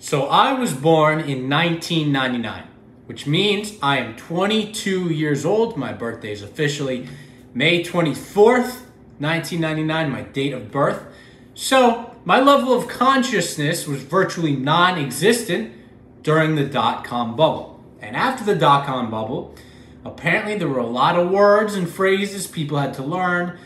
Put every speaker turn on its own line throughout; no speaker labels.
So I was born in 1999, which means I am 22 years old. My birthday is officially May 24th, 1999, my date of birth. So my level of consciousness was virtually non existent during the dot com bubble. And after the dot com bubble, apparently there were a lot of words and phrases people had to learn,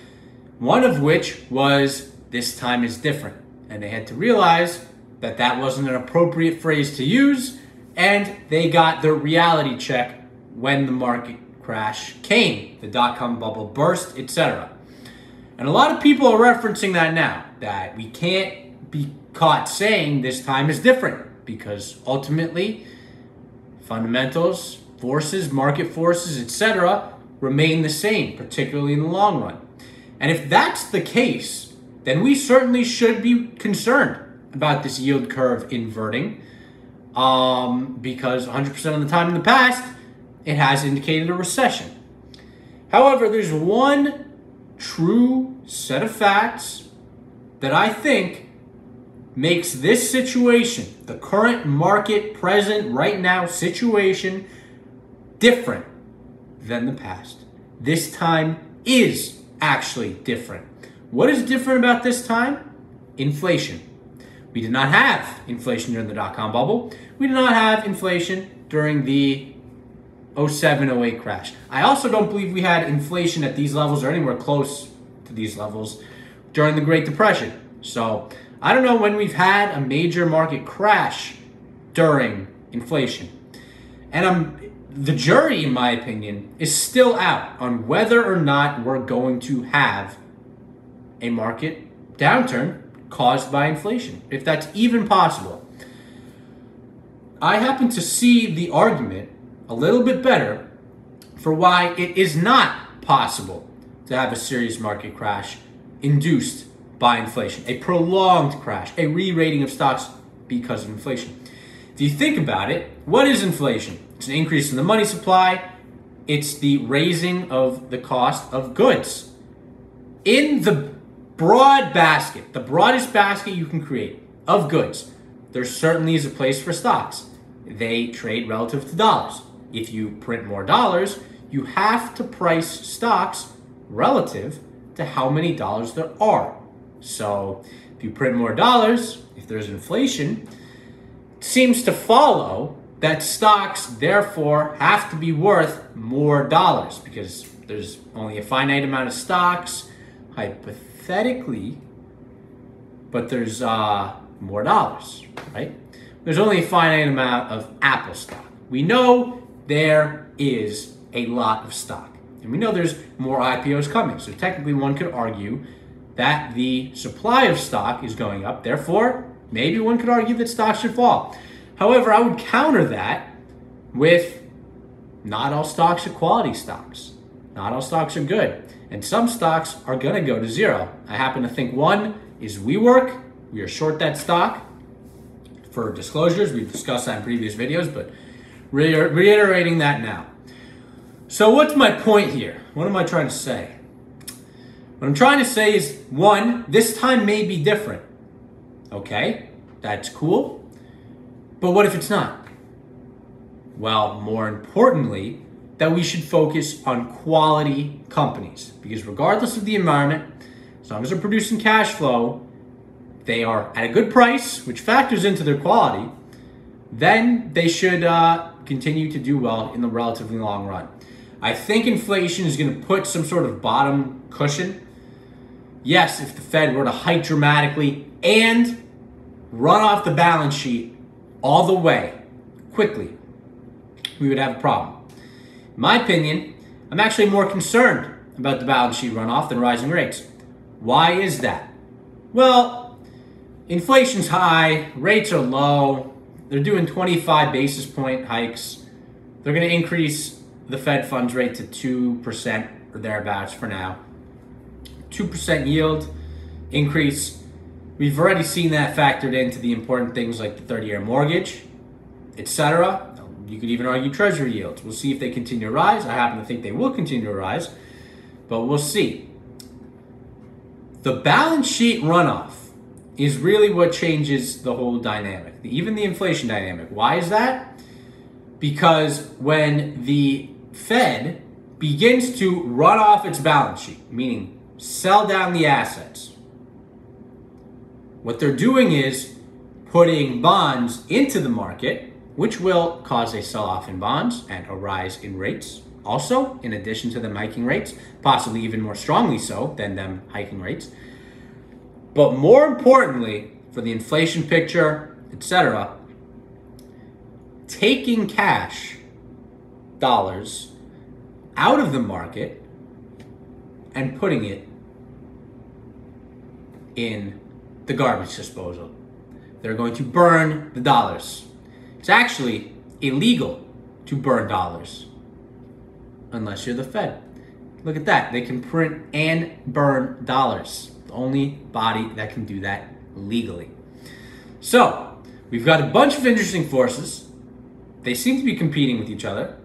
one of which was this time is different. And they had to realize that that wasn't an appropriate phrase to use, and they got their reality check when the market crash came, the dot com bubble burst, etc. And a lot of people are referencing that now, that we can't be caught saying this time is different because ultimately fundamentals, forces, market forces, etc. remain the same, particularly in the long run. And if that's the case, then we certainly should be concerned about this yield curve inverting um, because 100% of the time in the past, it has indicated a recession. However, there's one true set of facts that I think makes this situation, the current market, present, right now situation, different than the past. This time is actually different. What is different about this time? Inflation. We did not have inflation during the dot com bubble. We did not have inflation during the 07 08 crash. I also don't believe we had inflation at these levels or anywhere close to these levels during the Great Depression. So I don't know when we've had a major market crash during inflation. And I'm the jury, in my opinion, is still out on whether or not we're going to have a market downturn caused by inflation, if that's even possible. I happen to see the argument a little bit better for why it is not possible to have a serious market crash induced by inflation, a prolonged crash, a re rating of stocks because of inflation. If you think about it, what is inflation? It's an increase in the money supply, it's the raising of the cost of goods. In the broad basket, the broadest basket you can create of goods, there certainly is a place for stocks. They trade relative to dollars. If you print more dollars, you have to price stocks relative to how many dollars there are. So if you print more dollars, if there's inflation, it seems to follow that stocks therefore have to be worth more dollars because there's only a finite amount of stocks. Hypothetically, hypothetically, but there's uh, more dollars, right? There's only a finite amount of Apple stock. We know there is a lot of stock, and we know there's more IPOs coming. So technically, one could argue that the supply of stock is going up. Therefore, maybe one could argue that stocks should fall. However, I would counter that with not all stocks are quality stocks. Not all stocks are good. And some stocks are going to go to zero. I happen to think one is WeWork. We are short that stock. For disclosures, we've discussed that in previous videos, but reiterating that now. So, what's my point here? What am I trying to say? What I'm trying to say is one, this time may be different. Okay, that's cool. But what if it's not? Well, more importantly, that we should focus on quality companies because regardless of the environment, as long as they're producing cash flow, they are at a good price, which factors into their quality, then they should uh, continue to do well in the relatively long run. I think inflation is going to put some sort of bottom cushion. Yes, if the Fed were to hike dramatically and run off the balance sheet all the way quickly, we would have a problem. In my opinion, I'm actually more concerned about the balance sheet runoff than rising rates. Why is that? Well, inflation's high, rates are low, they're doing 25 basis point hikes. They're going to increase the Fed funds rate to 2% or thereabouts for now. 2% yield increase. We've already seen that factored into the important things like the 30 year mortgage, etc. You could even argue treasury yields. We'll see if they continue to rise. I happen to think they will continue to rise, but we'll see. The balance sheet runoff is really what changes the whole dynamic, even the inflation dynamic. Why is that? Because when the Fed begins to run off its balance sheet, meaning sell down the assets, what they're doing is putting bonds into the market, which will cause a sell off in bonds and a rise in rates. Also, in addition to them hiking rates, possibly even more strongly so than them hiking rates. But more importantly, for the inflation picture, etc., taking cash dollars out of the market and putting it in the garbage disposal. They're going to burn the dollars. It's actually illegal to burn dollars unless you're the Fed. Look at that. They can print and burn dollars. The only body that can do that legally. So, we've got a bunch of interesting forces. They seem to be competing with each other,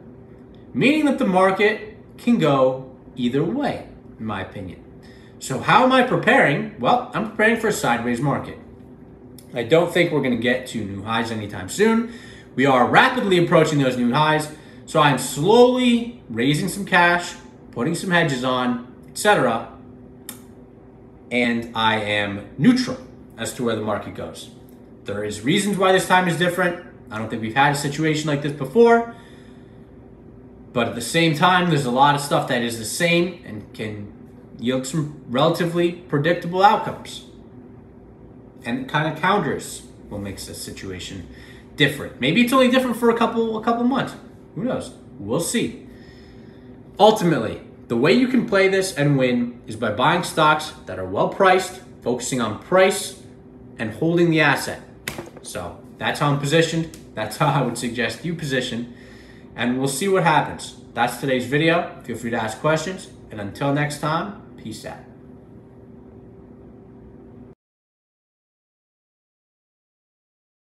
meaning that the market can go either way, in my opinion. So, how am I preparing? Well, I'm preparing for a sideways market. I don't think we're going to get to new highs anytime soon. We are rapidly approaching those new highs. So I'm slowly raising some cash, putting some hedges on, etc. And I am neutral as to where the market goes. There is reasons why this time is different. I don't think we've had a situation like this before. But at the same time, there's a lot of stuff that is the same and can yield some relatively predictable outcomes. And kind of counters what makes this situation different. Maybe it's only different for a couple a couple months. Who knows? We'll see. Ultimately, the way you can play this and win is by buying stocks that are well priced, focusing on price, and holding the asset. So that's how I'm positioned. That's how I would suggest you position. And we'll see what happens. That's today's video. Feel free to ask questions. And until next time, peace out.